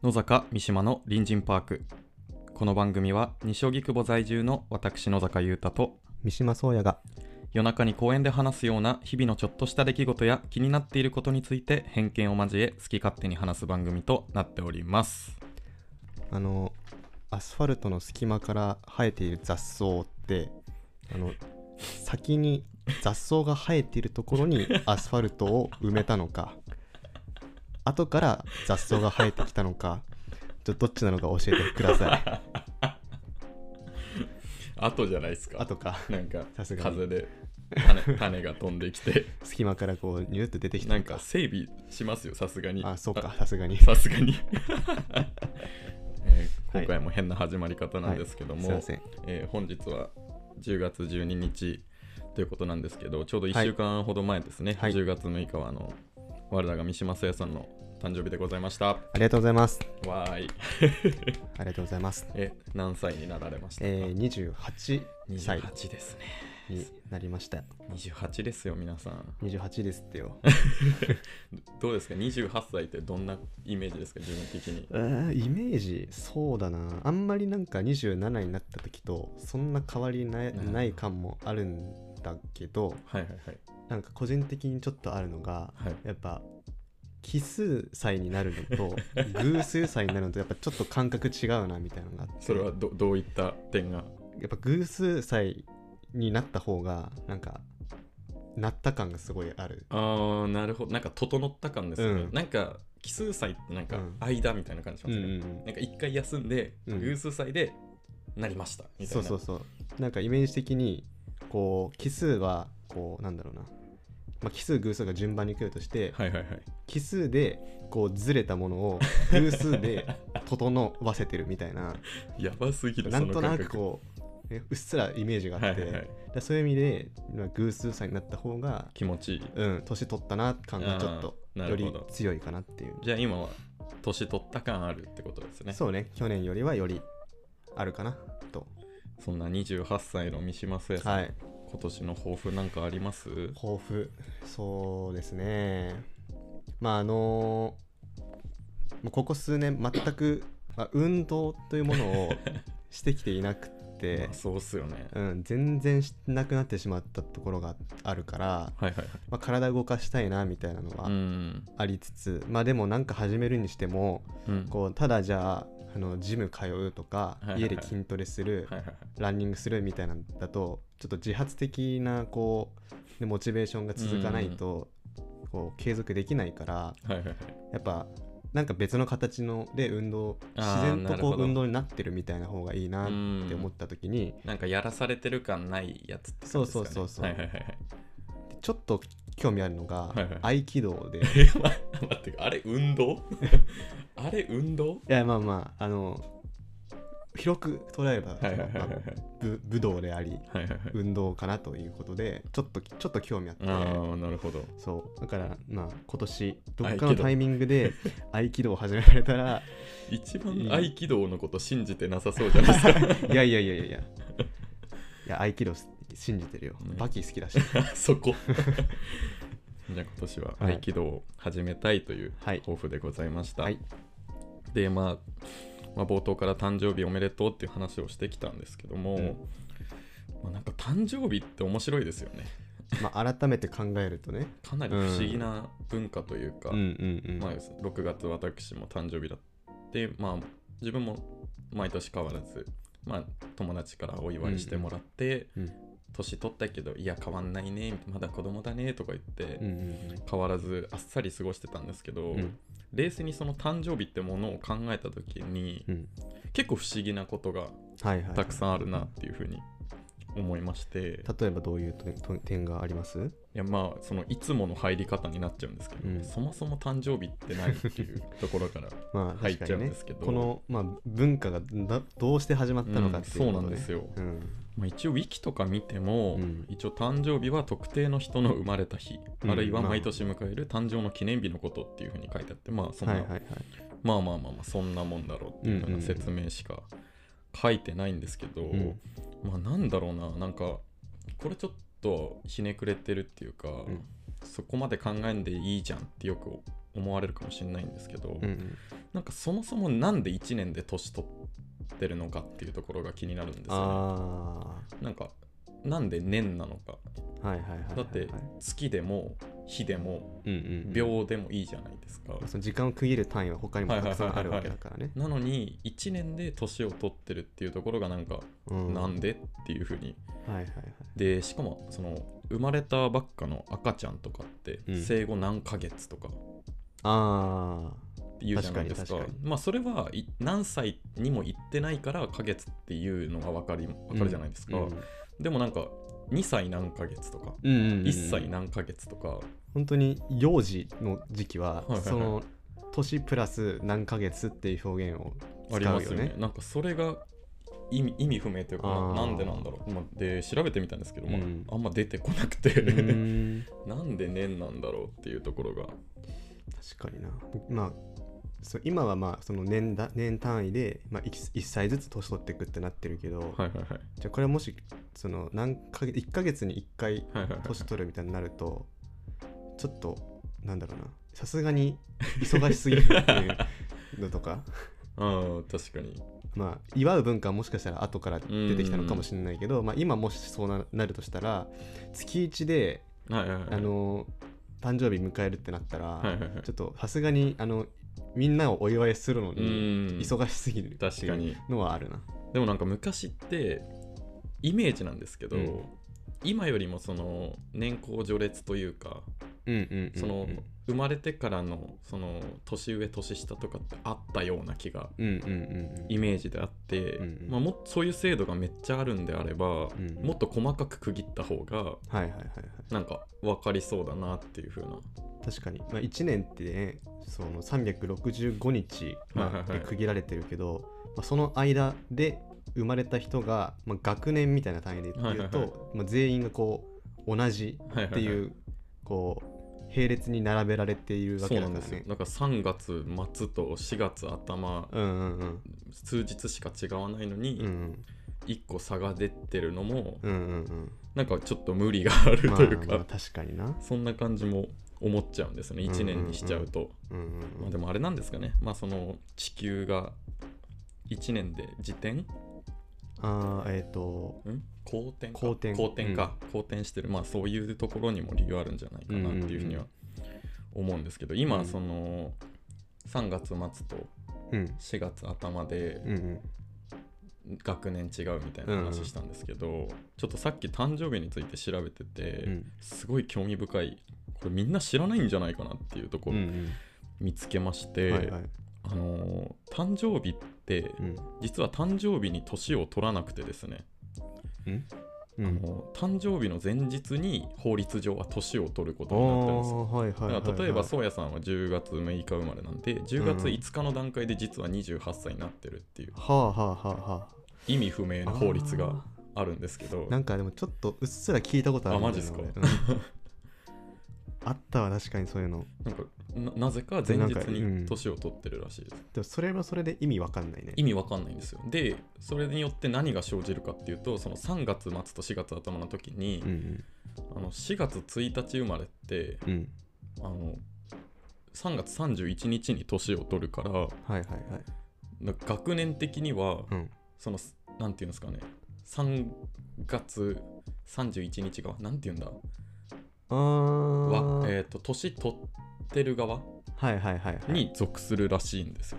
野坂三島の隣人パーク。この番組は西荻窪在住の私野坂優太と三島宗也が夜中に公園で話すような日々のちょっとした出来事や気になっていることについて偏見を交え好き勝手に話す番組となっております。あのアスファルトの隙間から生えている雑草ってあの先に雑草が生えているところに アスファルトを埋めたのか後から雑草が生えてきたのかちょどっちなのか教えてください。後じゃないですか。後か。なんかさすがに。風で種 種が飛んできて。隙間からこうニューッと出てきたなんのかか整備しますよさすがに。あそうかさすがに。さすがに、えー今回も変な始まり方なんですけども、すいません。えー本日は10月12日ということなんですけどちょうど1週間ほど前ですね、はい。10月6日はあの我らが三島聖也さんの誕生日でございました。ありがとうございます。わーい。ありがとうございます。え何歳になられましたか、えー、28歳。28ですねになりました。28ですよ皆さん。28ですってよ。どうですか？28歳ってどんなイメージですか？自分的に。えーイメージそうだな。あんまりなんか27になった時とそんな変わりない,、うん。ない感もあるんだけどはいはいはい。なんか個人的にちょっとあるのがはい。やっぱ奇数歳になるのと 偶数歳になるのとやっぱちょっと感覚違うなみたいなのがあって。それはどどういった点が？やっぱ偶数歳になった方がなんかなった感がすごいある。ああなるほど。なんか整った感ですよね、うん。なんか奇数歳ってなんかうん。間みたいな感じしますね、うんうんうん。なんか一回休んで、うん。偶数歳でなりました。みたいな。そうそうそう。なんかイメージ的にこう奇数はこうなんだろうな、まあ、奇数偶数が順番に来るとして、はいはいはい。奇数でこうずれたものを 偶数で整わせてるみたいな。やばすぎるなんとなくこうっすらイメージがあって、はいはいはい。でそういう意味でまあ偶数歳になった方が気持ちいい。うん年取ったな感がちょっとより強いかなっていう。じゃあ今は年取った感あるってことですね。そうね去年よりはよりあるかなと。そんな28歳の三島聖さん、はい。今年の抱負なんかあります？抱負。そうですね。まああのもうここ数年全く、まあ、運動というものをしてきていなくってまあ、そうっすよね、うん、全然しなくなってしまったところがあるから、はいはいはい。まあ、体動かしたいなみたいなのうはん。ありつつ、まあでもなんか始めるにしてもうん。こうただじゃああのジム通うとか、はいはいはい。家で筋トレする、はいはいはい。ランニングするみたいなんだとちょっと自発的なこうでモチベーションが続かないと、こう継続できないからはいはいはい。やっぱなんか別の形ので運動自然とこう運動になってるみたいな方がいいなうん。って思った時になんかやらされてる感ないやつってそう感じですかね。そうそうそうはいはいはいはい。ちょっと興味あるのが、はいはい。合気道で。待ってあれ運動？あれ運動？やまあまああの広く捉えれば、武武道でありはいはいはい。運動かなということでちょっとちょっと興味あって。ああなるほど。そう。だからまあ今年どっかのタイミングで合気道を始められたら 一番合気道のこと信じてなさそうじゃないですか？いやいやいやいやいや。いや合気道信じてるよ、ね。バキ好きだし。そこ。じゃあ今年ははい。合気道を始めたいというはい。抱負でございました、はい。で、まあ、まあ冒頭から誕生日おめでとうっていう話をしてきたんですけども、うん。まあ、なんか誕生日って面白いですよね。まあ改めて考えるとね。かなり不思議な文化というか、うん。うん。うん、まあ、6月私も誕生日だって、まあ、自分も毎年変わらず、まあ、友達からお祝いしてもらって、うん。年取ったけどいや変わんないねまだ子供だねとか言って、うん。うん。変わらずあっさり過ごしてたんですけど、うん冷静にその誕生日ってものを考えた時に、うん。結構不思議なことがはいはいたくさんあるなっていうふうに思いまして、例えばどういう点があります？いやまあそのいつもの入り方になっちゃうんですけど、うん。そもそも誕生日って何っていうところから まあ入っちゃうんですけど、この、まあ、文化がだどうして始まったのかっていううんことねそうなんですよ。うんまあ、一応ウィキとか見ても、うん。一応誕生日は特定の人の生まれた日、うん。あるいはまあ毎年迎える誕生の記念日のことっていうふうに書いてあってまあそんな、はいはいはい。まあまあまあまあそんなもんだろうっていうような説明しか書いてないんですけど、うん。まあなんだろうななんかこれちょっとひねくれてるっていうか、ん。そこまで考えんでいいじゃんってよく思われるかもしれないんですけど、うんうん。なんかそもそもなんで1年で年取ってるのかっていうところが気になるんですよね。あなんかなんで年なのか。あはいはいはいだって月でも日でもうんうんうん。秒でもいいじゃないですか。その時間を区切る単位は他にもたくさんあるわけだからね。なのに1年で年を取ってるっていうところがなんかうん。なんでっていうふうに。はいはいはい。でしかもその生まれたばっかの赤ちゃんとかってうん。生後何ヶ月とか。あっていうじゃないですか,、まあそれはい何歳にも行ってないからヶ月っていうのが分かり分かるじゃないですか、あうん。でもなんか2歳何ヶ月とかうんうんうんうん。1歳何ヶ月とか。本当に幼児の時期ははいはいはい。その年プラス何ヶ月っていう表現を使あうよりますよね。ねなんかそれが意味意味不明というかななんでなんだろう、まあ、で調べてみたんですけど、まあうん。あんま出てこなくて、なんで年なんだろうっていうところが。確かにな。まあそう今はまあその年だ年単位で、まあ、1, 1歳ずつ年取っていくってなってるけど、はいはいはい。じゃあこれもしその何ヶ月1ヶ月に1回はいはいはい。年取るみたいになるとちょっとなんだろうな。さすがに忙しすぎるっていうのとか。ああ確かに。まあ祝う文化はもしかしたら後から出てきたのかもしれないけど、まあ、今もしそうななるとしたら月1ではいはいはい。あの誕生日迎えるってなったら、はいはいはい。ちょっとさすがにあのみんなをお祝いするのうにん。忙しすぎる確かに。うのはあるな。でもなんか昔ってイメージなんですけど、うん。今よりもその年功序列というかうんうんうんうん。その生まれてからのその年上年下とかってあったような気がイメージであって、うんうん。まあ、もそういう制度がめっちゃあるんであれば、うんもっと細かく区切った方がなんか分かりそうだなっていう風な。確かに、まあ、1年ってねその365日、で区切られてるけど、まあ、その間で生まれた人が、まあ、学年みたいな単位で言うと、はいはいはい。まあ、全員がこう同じはいはいはいっていう並列に並べられているわそうなんですよ。けだからね。だから3月末と4月頭うんうんうん。数日しか違わないのに、うんうん。1個差が出てるのもうんうんなんかちょっと無理があるうんというか、まあまあ確かにな。そんな感じも思っちゃうんですよね。1年にしちゃうと、うんうんうん。まあ、でもあれなんですかね。まあその地球が1年で自転あーえっ、とん？公転か？公転。公転か、公転してる。まあそういうところにも理由あるんじゃないかなっていうふうには思うんですけどうん。今その3月末とうん。4月頭でうんうん。学年違うみたいな話したんですけど、ちょっとさっき誕生日について調べてて、うん。すごい興味深い。これみんな知らないんじゃないかなっていうところ見つけましうて、んはいはいあのー誕生日ってうん。実は誕生日に年を取らなくてですね、うん？うあんの誕生日の前日に法律上は年を取ることあになってるんですはいはい例えば宗谷さんは10月6日生まれなんで10月5日の段階で実は28歳になってるっていう。意味不明な法律があるんですけど。なんかでもちょっとうっすら聞いたことあるんだよね。あマジっすか？あったわ確かにそういうの。なんかななぜか前日うん。に年を取ってるらしいです。でもそれはそれで意味わかんないね。意味わかんないんですよ。で、それによって何が生じるかっていうと、その3月末と4月頭の時に、うんあの4月1日生まれって、うん。うんあの3月31日に年を取るから、はいはいはい。な学年的には、うん。その、なんていうんですかね、3月31日が、なんていうんだ、あわーえっ、と、年取ってる側はいはいはいはい。に属するらしいんですよ。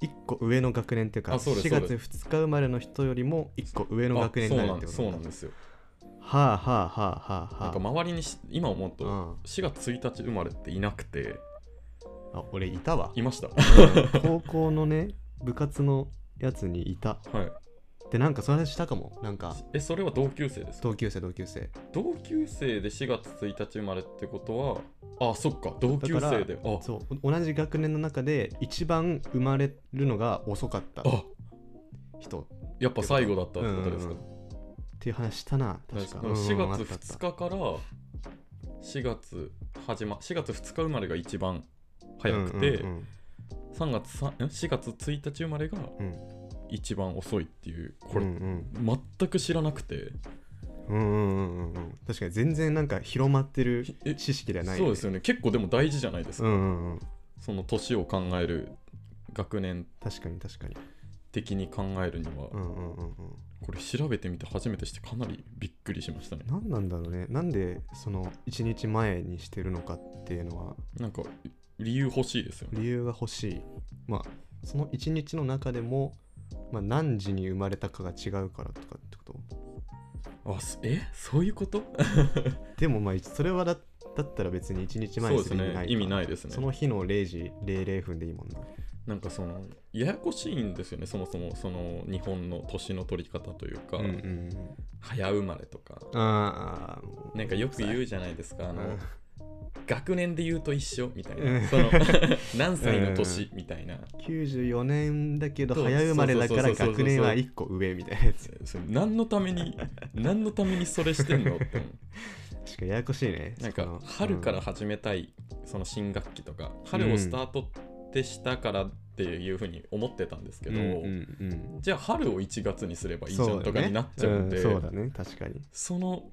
1個上の学年っていうかあそうです4月2日生まれの人よりも1個上の学年になるってことあそうなんです。そうなんですよ。はあはあはあはあ。はなんか周りにし今思うとあ4月1日生まれっていなくて。うんあ俺いたわ。いました。高校のね部活のやつにいた。はいでなんかその話したかも。なんか。えそれは同級生ですか？同級生同級生。同級生で4月1日生まれってことはあそっか同級生で。あ。そう同じ学年の中で一番生まれるのが遅かったあ。人。やっぱ最後だったってことですか？うんうんっていう話したな確か。でもうん4月あったあった2日から4月始ま4月2日生まれが一番早くて、うんうん3月さん。ん？4月1日生まれがうん一番遅いっていうこれ、うん全く知らなくて。うんうんうん。うんうん確かに全然なんか広まってるえ知識ではない、そうですよね。結構でも大事じゃないですか、うんうんうん。その年を考える学年。確かに確かに。的に考えるには、うんうんうんうん。これ調べてみて初めてしてかなりびっくりしましたね。何なんだろうね。なんでその1日前にしてるのかっていうのは。なんか理由欲しいですよね。理由が欲しい。まあその1日の中でも、まあ、何時に生まれたかが違うからとかってこと？あそえ？そういうこと？でもまあそれはだだったら別に1日前にする意味ないね意味ないですね。その日の0時00分でいいもんな。なんかそのややこしいんですよね。そもそもその日本の年の取り方というか、うんうん早生まれとか。あなんかよく言うじゃないですか。あの、うん学年で言うと一緒みたいな、うん。その 何歳の年みたいな、94年だけど早生まれだから学年は1個上みたいなやつ。何のために 何のためにそれしてんのって確かにややこしいね。なんか春から始めたい、その新学期とか春をスタートってしたからっていうふうに思ってたんですけど、うんうんうん。じゃあ春を1月にすればいいじゃんとかになっちゃうんで、ん。そうだね。確かに。その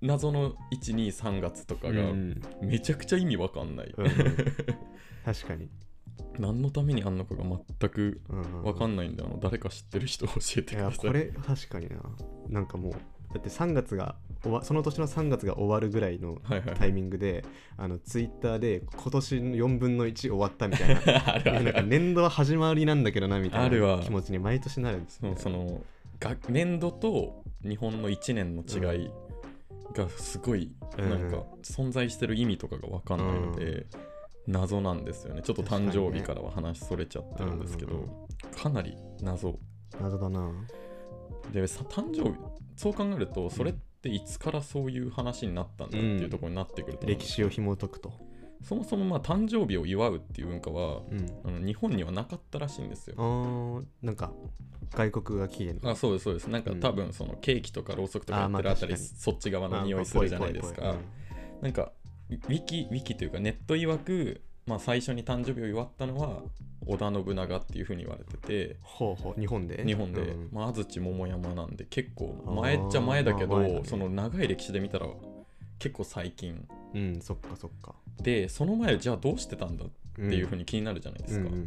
謎の123月とかがうん。めちゃくちゃ意味わかんない、うん。うん確かに。何のためにあんのかが全くうんわかんないんだな。誰か知ってる人教えていください。やこれ確かにな。なんかもうだって3月がその年の3月が終わるぐらいのはいはい。タイミングであのツイッターで今年の4分の1終わったみたいな。あるあなんか年度は始まりなんだけどなみたいあるわ。な気持ちに毎年なるんですそのそのが年度と日本の1年の違いがすごいうん。なんか存在してる意味とかが分かんないので、謎なんですよね。ちょっと誕生日からは話それちゃってるんですけど、かなり謎。謎だな。でさ誕生日そう考えるとそれっていつからそういう話になったんだっていうところになってくると思うん。歴史を紐解くとそもそもまあ誕生日を祝うっていう文化はうん。あの日本にはなかったらしいんですよ。あーなんか外国が起源あそうですそうです。なんかうん。多分そのケーキとかろうそくとかやってるあたり、そっち側の匂いするじゃないですか。なんかウィキウィキというかネット曰く、まあ、最初に誕生日を祝ったのは織田信長っていうふうに言われてて。ほうほう。日本で？日本で、うん。まあ、安土桃山なんで結構前っちゃ前だけど、その長い歴史で見たら結構最近。うんそっかそっか。でその前じゃあどうしてたんだ？っっていうふうに気になるじゃないですか、うんうん。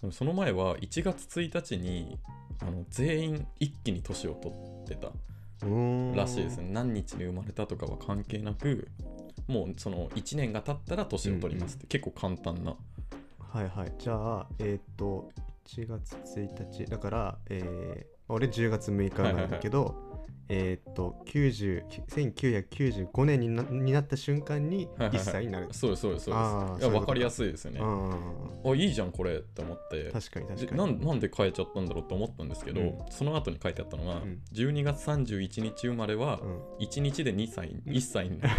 でもその前は1月1日にあの全員一気に年を取ってたうーん。らしいですね。何日に生まれたとかは関係なくもうその1年が経ったら年を取りますって、結構簡単な。はいはい。じゃあえーっと1月1日。だからえー俺10月6日なんだけど、えーっと90 1995年になになった瞬間にはいはいはい。1歳になる、そうですそうですそうです。いや分か。りやすいですよね。ああいいじゃんこれって思って。あ確かに確でかに。なんなんで変えちゃったんだろうって思ったんですけど、うん。その後に書いてあったのが、うん。12月31日生まれはうん。1日で2歳1歳になる。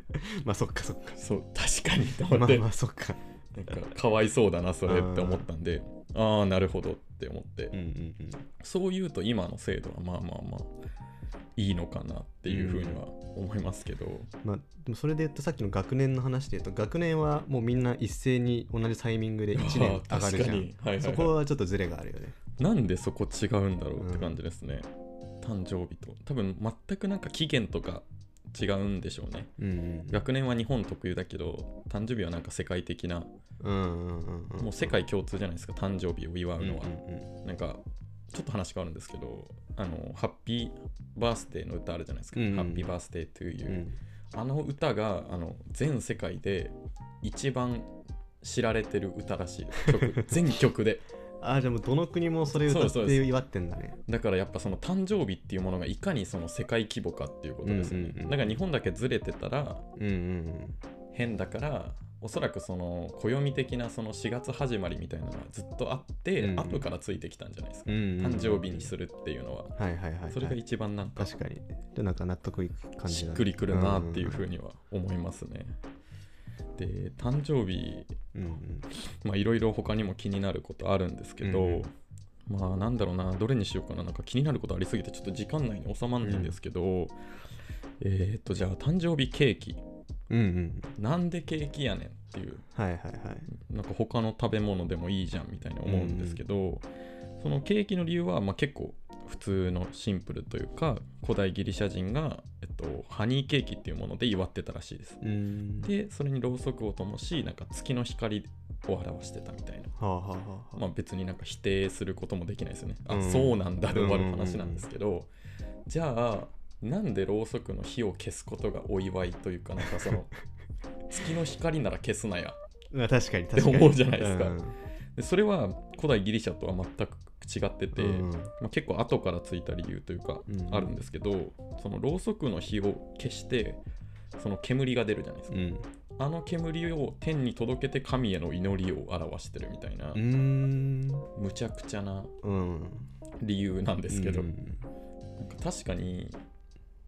まあそっかそっか。そう確かにと思まあって、まあそっか。なんかかわいそうだなそれって思ったんでああなるほどって思って、うんうんうん。そう言うと今の制度はまあまあまあいいのかなっていうふうには思いますけど、まあでもそれで言うとさっきの学年の話で言うと学年はもうみんな一斉に同じタイミングで1 年上がるじゃん。はいはいはい。そこはちょっとズレがあるよね。なんでそこ違うんだろうって感じですね、誕生日と。多分全くなんか期限とか違うんでしょうね。うん学年は日本特有だけど誕生日はなんか世界的なうんうんうんうんもう世界共通じゃないですか誕生日を祝うのは、うんうん。なんかちょっと話変わるんですけどあのハッピーバースデーの歌あるじゃないですか、うん。うんハッピーバースデーという、うん。うんあの歌があの全世界で一番知られてる歌らしいです。曲 全曲で。ああじゃあもうどの国もそれ歌って祝ってんだね。だからやっぱその誕生日っていうものがいかにその世界規模かっていうことですよね、うんうんうんだから日本だけずれてたらうんうん。変だからおそらくその暦的なその4月始まりみたいなのがずっとあって、うん。うん後からついてきたんじゃないですか、うんうんうん誕生日にするっていうのは、はいはいはいはい。それが一番なんか確かに。でなんか納得いく感じだね。しっくりくるなっていうふうには思いますね。で誕生日うんうん。まあいろいろ他にも気になることあるんですけど、うんまあなんだろうなどれにしようかな。なんか気になることありすぎてちょっと時間内に収まんないんですけど、えーっとじゃあ誕生日ケーキうんうん。なんでケーキやねんっていう。はいはいはい。なんか他の食べ物でもいいじゃんみたいに思うんですけど、そのケーキの理由は、まあ、結構普通のシンプルというか古代ギリシャ人が、えっと、ハニーケーキっていうもので祝ってたらしいです。うん。でそれにろうそくを灯しなんか月の光を表してたみたいな。はあはあはあまあ、別になんか否定することもできないですよね。あ、うん。そうなんだで終わる話なんですけど、じゃあなんでろうそくの火を消すことがお祝いというかなんかその 月の光なら消すなや。まあ確かに確かに。思うじゃないですか。うん。でそれは古代ギリシャとは全く違ってて、うん。まあ、結構後からついた理由というかうん。あるんですけど、そのろうそくの火を消してその煙が出るじゃないですか、うん。あの煙を天に届けて神への祈りを表してるみたいな、うーん。むちゃくちゃなうん。理由なんですけど、うん。なんか確かに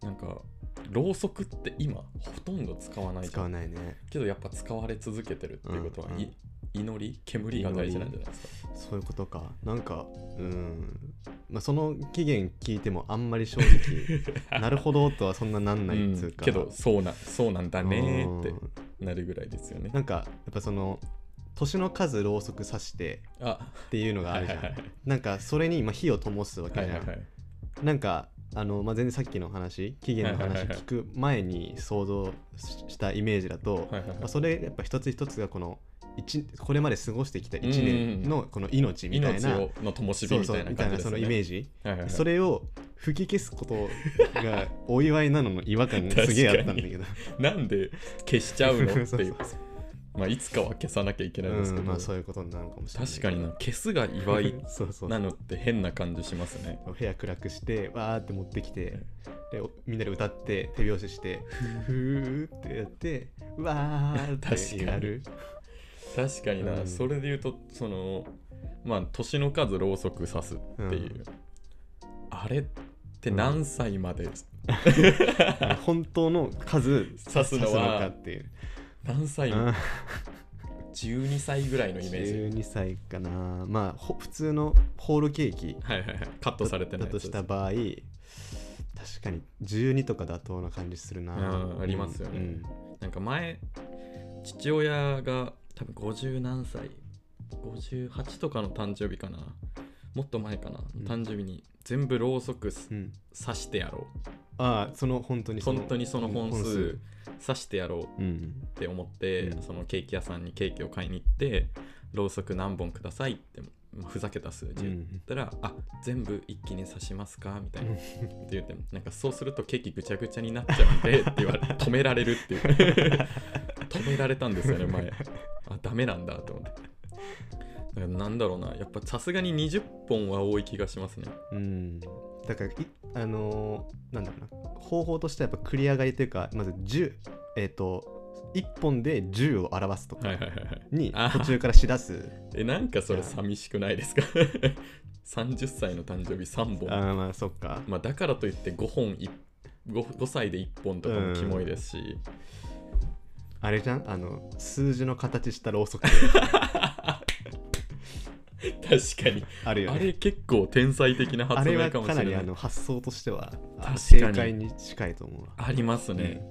なんかろうそくって今ほとんど使わないじ使ゃんわないね。けどやっぱ使われ続けてるっていうことは、うんうん。い祈り？煙が大事なんじゃないですか。そういうことか。なんかうん。まあその期限聞いてもあんまり正直 なるほどとはそんななんないっつうか、うん。けどそうなそうなんだねーっうん。てなるぐらいですよね。なんかやっぱその年の数ろうそく刺してあ。っていうのがあるじゃん、はいはいはい。なんかそれに今火を灯すわけじゃん、はいはいはい。なんかあの、まあ、全然さっきの話期限の話聞く前に想像したイメージだと、はいはいはい。まあ、それやっぱ一つ一つがこの一これまで過ごしてきた1年のこの命みたい命なをの灯火みたいなそうみたいなそのイメージ、はいはいはい。それを吹き消すことがお祝いなのの違和感がすげえあったんだけど。なんで消しちゃうの？っていう まあいつかは消さなきゃいけないんですけど、うんまあそういうことになるかもしれない。確かにな。消すが祝い なのって変な感じしますね。部屋暗くしてわーって持ってきてでおみんなで歌って手拍子してふーってやってわーって確かに。やる。確かにな、うん。それで言うとそのまあ年の数ろうそく刺すっていう、あれって何歳まで、本当の数刺すのはかっていう何歳うん。12歳ぐらいのイメージ。12歳かな。まあほ普通のホールケーキはいはいはい。カットされてないだとした場合確かに12とか妥当な感じするな。うんありますよね。なんか前父親が多分50何歳58とかの誕生日かなもっと前かな、うん。誕生日に全部ろうそくすうん、うん刺してやろああその本当にうその本当にその本数刺してやろううん。って思って、うん。そのケーキ屋さんにケーキを買いに行ってろうそく何本くださいってまあふざけた数字言ったら、あ全部一気に刺しますかみたいな。って言ってなんかそうするとケーキぐちゃぐちゃになっちゃうんで って言われて止められるっていう。止められたんですよね前。あダメなんだと思ってだからなんだろうな。やっぱさすがに20本は多い気がしますね。うん。だからいあのーなんだろうな。方法としてはやっぱ繰り上がりというかまず10えっ、と1本で10を表すとかに途中からしだす。えなんかそれ寂しくないですか？30歳の誕生日3本。ああまあそっか。まあ、だからといって5本い 5, 5歳で1本とかもキモいですし、あれじゃん？あの数字の形したろうそく 確かに。あるよね。あれ結構天才的なあれは発明かもしかなりれないあの発想としては正解に近いと思うわ。ありますね、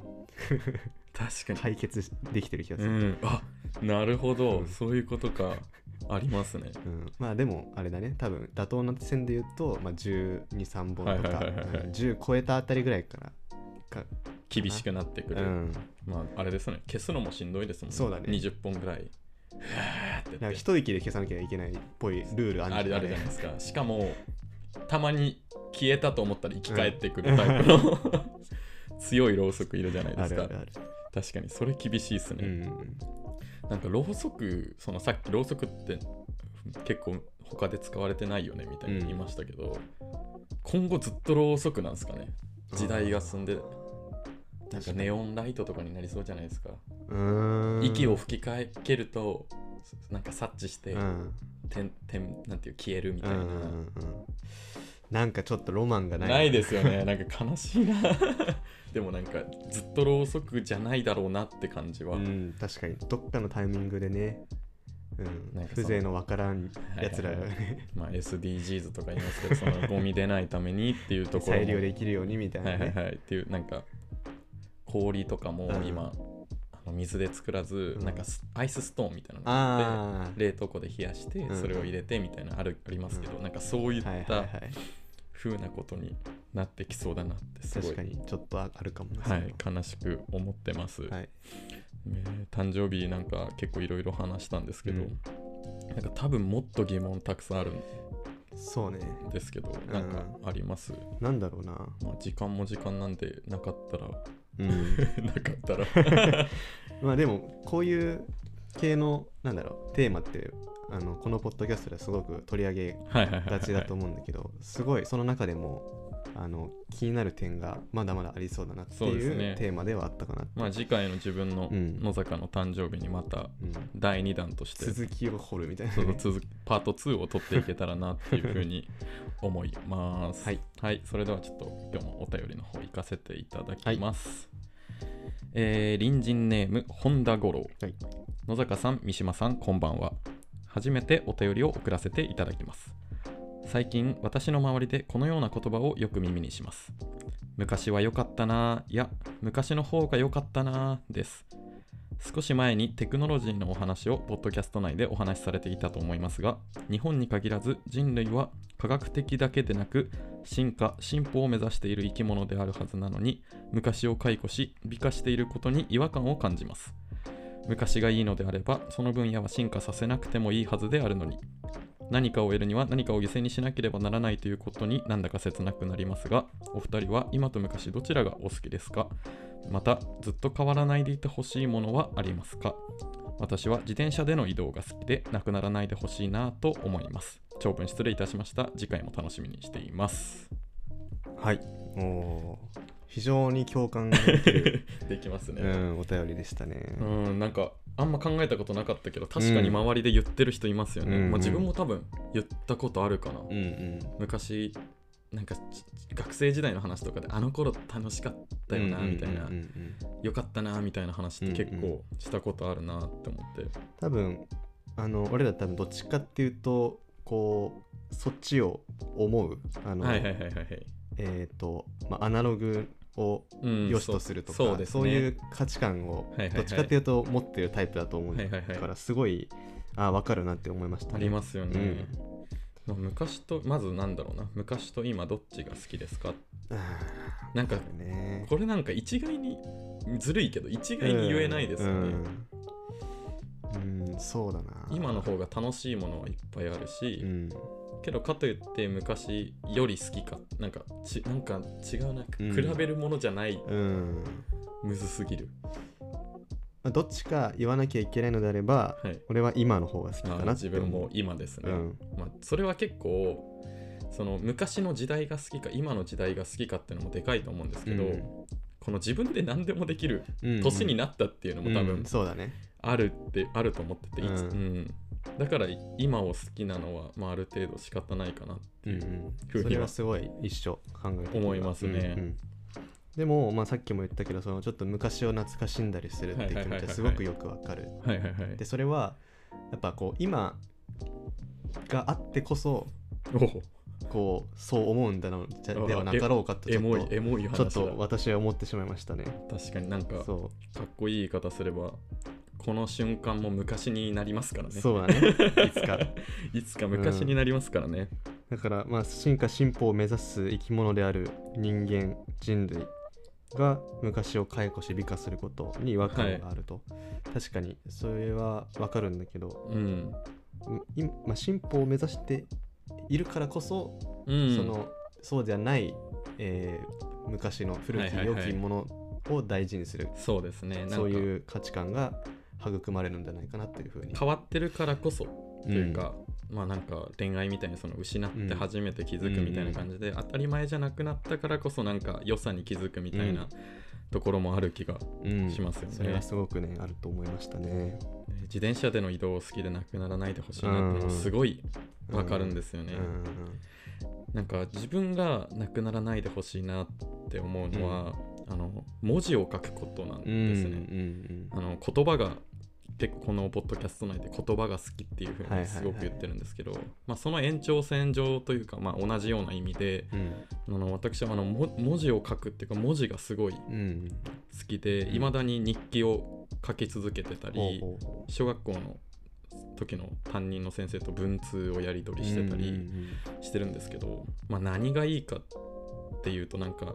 確かに。解決できてる気がすうる、ん。あなるほど、うん。そういうことか。ありますね。うん。まあでもあれだね。多分妥当な線で言うと、まあ、123本とかはいはいはいはい。はいうん。10超えたあたりぐらいからか厳しくなってくる、うん。まああれですね。消すのもしんどいですもんね。そうだね。20本ぐらいなんか一息で消さなきゃいけないっぽいルールあるあるじゃないですか。しかもたまに消えたと思ったら生き返ってくるうんタイプの、強いろうそくいるじゃないですか。あるある確かにそれ厳しいっすね、うんなんかろうそくそのさっきろうそくって結構他で使われてないよねみたいに言いましたけど、今後ずっとろうそくなんですかね。時代が進んでなんかネオンライトとかになりそうじゃないですか、うーん。息を吹きかけるとなんか察知して、うん。点点なんていう消えるみたいな、うんうんうんうん。なんかちょっとロマンがない。ないですよね。なんか悲しいな。でもなんかずっとろうそくじゃないだろうなって感じは、うん確かに。どっかのタイミングでね。うん。なんかその風情のわからんやつらがはいはいねまあ SDGs とか言いますけどそのゴミ出ないためにっていうところも。再利用できるようにみたいはないねはいはい。っていうなんか氷とかもうん。今、ああの水で作らず、うん。なんかスアイスストーンみたいなのがあってあ冷凍庫で冷やしてうん。それを入れてみたいなあるありますけど、なんかそういったはい風なことになってきそうだなってすごい確かにちょっとああるかもなはい、悲しく思ってます、はい。ね誕生日なんか結構いろいろ話したんですけど、うん。なんか多分もっと疑問たくさんあるんそうね。ですけど、なんかあります、なんだろうな。まあ、時間も時間なんでなかったらうん。なかったら まあでもこういう系のなんだろうテーマってあのこのポッドキャストですごく取り上げはいはいはいはいがちだと思うんだけどすごいその中でもあの気になる点がまだまだありそうだなっていうね。テーマではあったかなまあ次回の自分のうん。野坂の誕生日にまたうん。第2弾として、続きを掘るみたいなその続きパート2を取っていけたらなっていうふうに思います。はい、それではちょっと今日もお便りの方行かせていただきます。えー隣人ネーム本田五郎、はい。野坂さん三島さんこんばんは。初めてお便りを送らせていただきます最近私の周りでこのような言葉をよく耳にします。昔は良かったなぁいや昔の方が良かったなぁです。少し前にテクノロジーのお話をポッドキャスト内でお話しされていたと思いますが日本に限らず人類は科学的だけでなく進化進歩を目指している生き物であるはずなのに昔を解雇し美化していることに違和感を感じます。昔がいいのであればその分野は進化させなくてもいいはずであるのに。何かを得るには何かを犠牲にしなければならないということになんだか切なくなりますがお二人は今と昔どちらがお好きですか？またずっと変わらないでいてほしいものはありますか？私は自転車での移動が好きでなくならないでほしいなと思います。長文失礼いたしました。次回も楽しみにしています。はい。おー非常に共感ができる、できますね。うん、お便りでしたね。うん、なんかあんま考えたことなかったけど確かに周りで言ってる人いますよね、うん。まあ、自分も多分言ったことあるかな、うんうん。昔なんかち学生時代の話とかであの頃楽しかったよなみたいな、うんうんうん。うんよかったなみたいな話って結うん構したことあるなって思って、多分あの俺ら多分どっちかっていうとこうそっちを思う。あの、はいはいはいはいはい。えっ、と、まあ、アナログをうん良しとするとか、そうそうですね。そういう価値観をどっちかっていうと持ってるタイプだと思うからすごいあ分かるなって思いました、ね、ありますよね、うん。まあ、昔とまずなんだろうな。昔と今どっちが好きですか？あなんかーね。これなんか一概にずるいけど一概に言えないですよね、うん、うんそうだな。今の方が楽しいものはいっぱいあるし、うんけどかといって昔より好きか。なんかちなんか違うな、うん。比べるものじゃない。うん。むずすぎる。まあ、どっちか言わなきゃいけないのであればはい。俺は今の方が好きあかな自分も今ですね、うん。まあ、それは結構その昔の時代が好きか今の時代が好きかっていうのもでかいと思うんですけど、うん。この自分で何でもできるうん。年になったっていうのも多う分ん。そうだね。あるってあると思ってて、いつうん。うんだから今を好きなのは、まあ、ある程度仕方ないかなっていう、ふうにはそれはすごい一緒考えて思いますね。うんうん。でも、まあ、さっきも言ったけどそのちょっと昔を懐かしんだりするっていう気持ちはすごくよくわかる。はいはいはいでそれはやっぱこう今があってこそこうそう思うんだのじゃあではなかろうかとちょっとエモいちょっと私は思ってしまいましたね。確かになんかかっそこいい言い方すればこの瞬間も昔になりますからうね。そうだね。いつか。いつか昔になりますからね、だからまあ進化進歩を目指す生き物である人間人類が昔を解雇し美化することに違和感があると、確かにそれはわかるんだけど、うん。いまあ、進歩を目指しているからこそ、うん。そのそうじゃない、えー昔の古き良はいはいはい。きものを大事にする、そうですね。そういう価値観が育まれるんじゃないかなというふうに。変わってるからこそとというか、まあなんか恋愛みたいにその失って初めて気づくみたいな感じで、当たり前じゃなくなったからこそなんか良さに気づくみたいなところもある気が、うん。しますよね。それはすごくねあると思いましたね。自転車での移動を好きでなくならないでほしいなってすごいわかるんですよね、なんか自分がなくならないでほしいなって思うのは、あの文字を書くことなんうんうんですね、うん。あの言葉が結構このポッドキャスト内で言葉が好きっていう風はいはいはい。にすごく言ってるんですけど、まあ、その延長線上というか、まあ、同じような意味でうん。あの私はあのも文字を書くっていうか文字がすごいうん好きでうん。いまだに日記を書き続けてたり、ほうほうほう小学校の時の担任の先生と文通をやり取りしてたり、うんうん。してるんですけど、まあ、何がいいかっていうとなんか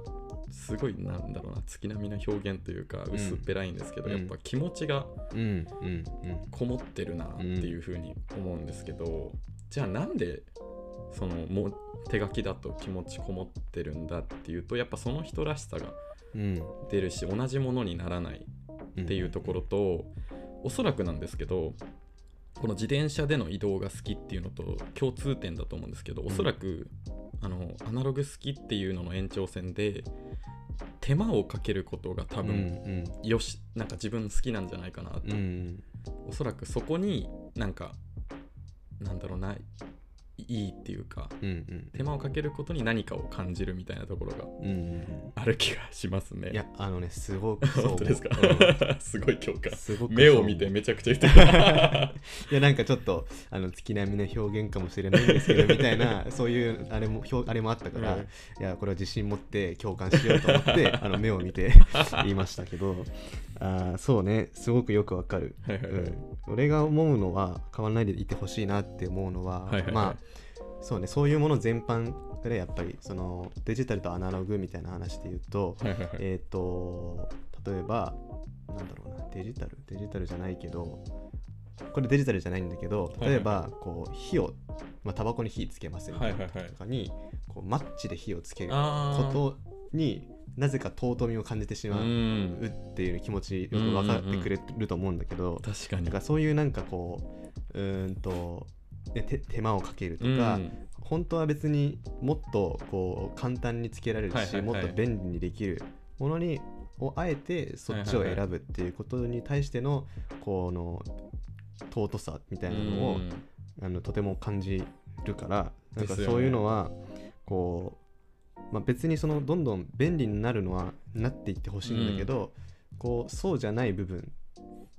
すごいなんだろうな月並みな表現というかん薄っぺらいんですけど、うん。やっぱ気持ちがうんうんうん。こもってるなっていうふうに思うんですけど、じゃあなんでそのもう手書きだと気持ちこもってるんだっていうとやっぱその人らしさがうん。出るし同じものにならないうん。っていうところと、おそらくなんですけどこの自転車での移動が好きっていうのと共通点だと思うんですけど、うん。おそらくあのアナログ好きっていうのの延長線で手間をかけることが多うん分、よしなんか自分好きなんじゃないかなと、うんうん。おそらくそこになんかなんだろうないいっていうかうんうん。手間をかけることに何かを感じるみたいなところがある気がしますね。いやあのねすごく 本当ですか、うん すごい共感。すごく目を見てめちゃくちゃ言ってる。いやなんかちょっとあの月並みな表現かもしれないんですけどみたいなそういうあれも表あれもあったから、うん。いやこれは自信持って共感しようと思ってあの目を見て言いましたけどあーそうねすごくよくわかる、はいはいはい。うん、俺が思うのは変わらないでいてほしいなって思うのは、はいはいはい。まあそうねそういうもの全般でやっぱりそのデジタルとアナログみたいな話で言うと、えっ、と例えばなんだろうなデジタル？デジタルじゃないけどこれデジタルじゃないんだけど例えばこう火を、まあ、タバコに火つけますよとかにこうマッチで火をつけることになぜか尊みを感じてしうまうん。っていう気持ちよく分かってくれると思うんだけど確かに。そういうなんかこううーんとね手手間をかけるとか、うん。本当は別にもっとこう簡単につけられるし、はいはいはい。もっと便利にできるものにをあえてそっちを選ぶっていうことに対してのこの尊さみたいなのを、うん。あのとても感じるからなんかそういうのはこう、まあ、別にそのどんどん便利になるのはなっていってほしいんだけど、こうそうじゃない部分うん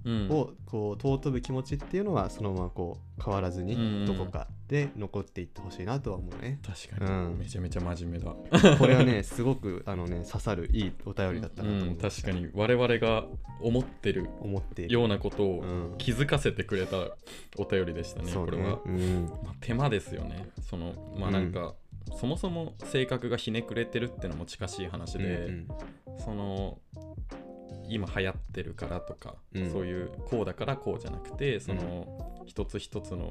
をこう尊ぶ気持ちっていうのはそのままこう変わらずうん。にどこかで残っていってほしいなとは思うね。確かに、うん。めちゃめちゃ真面目だ。これはね すごごくあのね刺さるいいお便りだったなと思うん、う、確かに。我々が思ってる思ってようなことをうん。気づかせてくれたお便りでしたね、そうね。これは、うん。まあ、手間ですよね。そのまあなんか、そもそも性格がひねくれてるってのも近しい話で、うん。その今流行ってるからとか、うん。そういうこうだからこうじゃなくてその、一つ一つの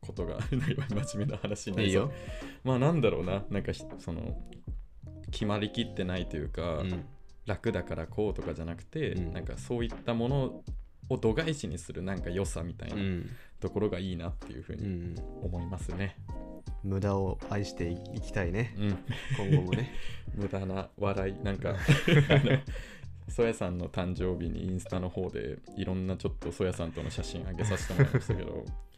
ことが 真面目な話にないりそう。よ、まあなんだろうななんかひその決まりきってないというか、うん。楽だからこうとかじゃなくて、うん。なんかそういったものを度外視にするなんか良さみたいうなん。ところがいいなっていうふううにん、思いますね。無駄を愛していきたいね。うん、今後もね。無駄な笑いなんか ソヤさんの誕生日にインスタの方でいろんなちょっとソヤさんとの写真あげさせてもらいましたけど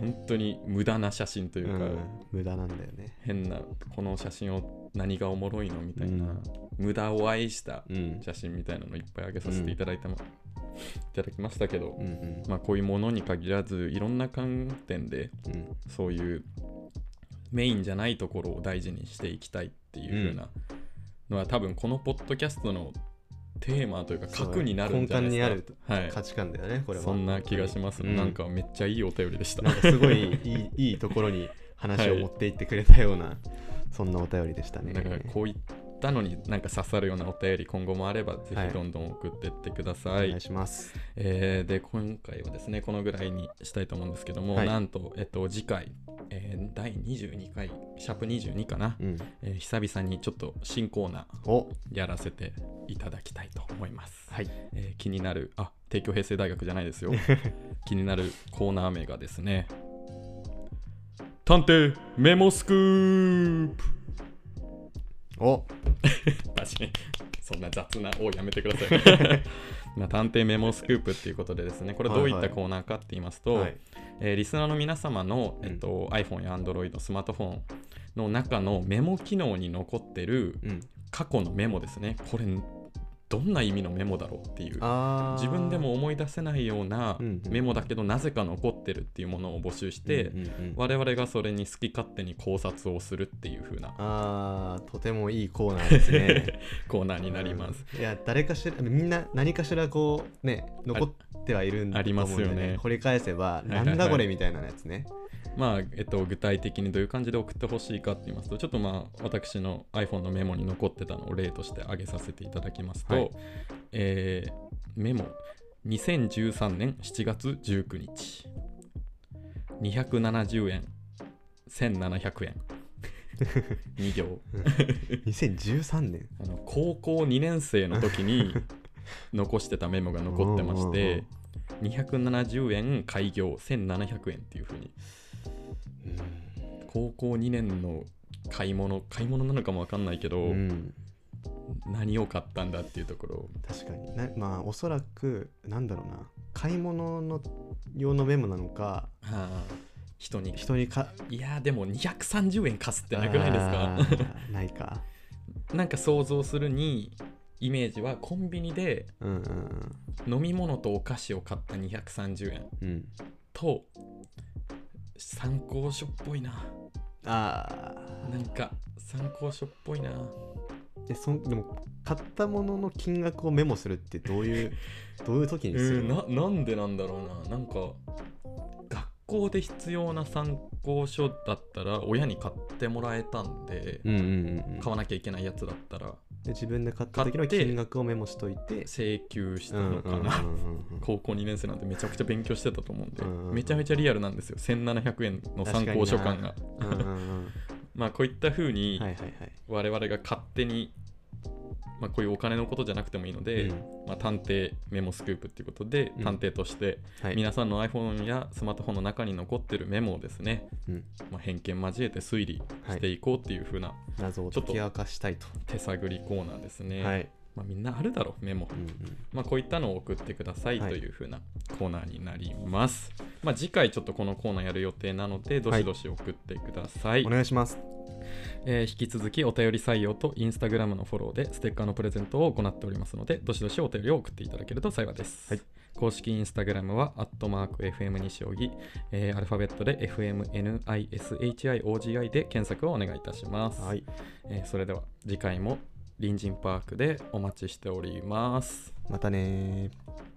本当に無駄な写真というか、うん、無駄なんだよね。変なこの写真を何がおもろいのみたいな、うん。無駄を愛したうん写真みたいなのいっぱいあげさせていただいても、いただきましたけど、うんうん。まあ、こういうものに限らずいろんな観点でうん。そういうメインじゃないところを大事にしていきたいっていう風なのは、多分このポッドキャストのテーマというか核になるんじゃないですか。根幹にあるはい、価値観だよねこれは。そんな気がします、うん。なんかめっちゃいいお便りでした。なんかすごいいい いいところに話を持っていってくれたような、そんなお便りでしたね。だからこういったのになんか刺さるようなお便り今後もあればぜはい。ひどんどん送ってってくだおさい。願いします。えーで今回はですねこのぐらいにしたいと思うんですけども、はい。なんと、えっと、次回、えー第22回シャープ22かな、うん。えー久々にちょっと新コーナーお。やらせていただきたいと思います、はい。えー気になるあ帝京平成大学じゃないですよ。気になるコーナー名がですね探偵メモスクープお。確かにそんな雑な「をやめてください。まあ探偵メモスクープっていうことでですねこれどういったコーナーかって言いますと、はい。えーリスナーの皆様の、うん。えっと iPhone や Android スマートフォンの中のメモ機能に残ってるうん。過去のメモですね。これどんな意味のメモだろうっていう。自分でも思い出せないようなメモだけどなぜか残ってるっていうものを募集して、うんうんうん我々がそれに好き勝手に考察をするっていう風な。あーとてもいいコーナーですね。コーナーになります。うん。いや誰かしらみんな何かしらこうね残ってはいるんだありと思うんで、ますよね。掘り返せば、いはいはい。なんだこれみたいなやつねまあえっと、具体的にどういう感じで送ってほしいかって言いますとちょっとまあ私の iPhone のメモに残ってたのを例として挙げさせていただきますと、はい。えーメモ2013年7月19日270円1700円2行。2013年あの高校2年生の時に残してたメモが残ってまして270円開業1700円っていう風に高校2年の買い物買い物なのかもわかんないけど、うん、うん何を買ったんだっていうところ。を確かに。なまあおそらくなんだろうな。買い物の用のメモなのかはあ人に。人にかいやーでも230円貸すってなくないですあかーないか。なんか想像するにイメージはコンビニで飲み物とお菓子を買った230円うんうん。と参考書っぽいな。あなんか参考書っぽいな。あでそんでも買ったものの金額をメモするってどういう どういう時にするうんななんでなんだろうな。なんか学校で必要な参考書だったら親に買ってもらえたんで、うんうんうんうん。買わなきゃいけないやつだったらで自分で買った時の金額をメモしといて請求したうんのかな、高校2年生なんてめちゃくちゃ勉強してたと思うんで、うんうんうん。めちゃめちゃリアルなんですよ。1700円の参考書感が。まあこういった風にはいはいはい。我々が勝手に、まあ、こういうお金のことじゃなくてもいいので、うん。まあ、探偵メモスクープっていうことで、うん。探偵としてはい。皆さんの iPhone やスマートフォンの中に残ってるメモをですね、うん。まあ、偏見交えて推理していこうっていう風な謎を解き明かしたいと。手探りコーナーですね、はい。まあ、みんなあるだろうメモ、うんうん。まあ、こういったのを送ってくださいはい。という風なコーナーになります、まあ、次回ちょっとこのコーナーやる予定なのでどしどし送ってください、お願いしますえー引き続きお便り採用とインスタグラムのフォローでステッカーのプレゼントを行っておりますのでどしどしお便りを送っていただけると幸いです、はい。公式インスタグラムはアットマーク FM 西荻、えーアルファベットで FMNISHIOGI で検索をお願いいたします、はい。えーそれでは次回も隣人パークでお待ちしております。またねー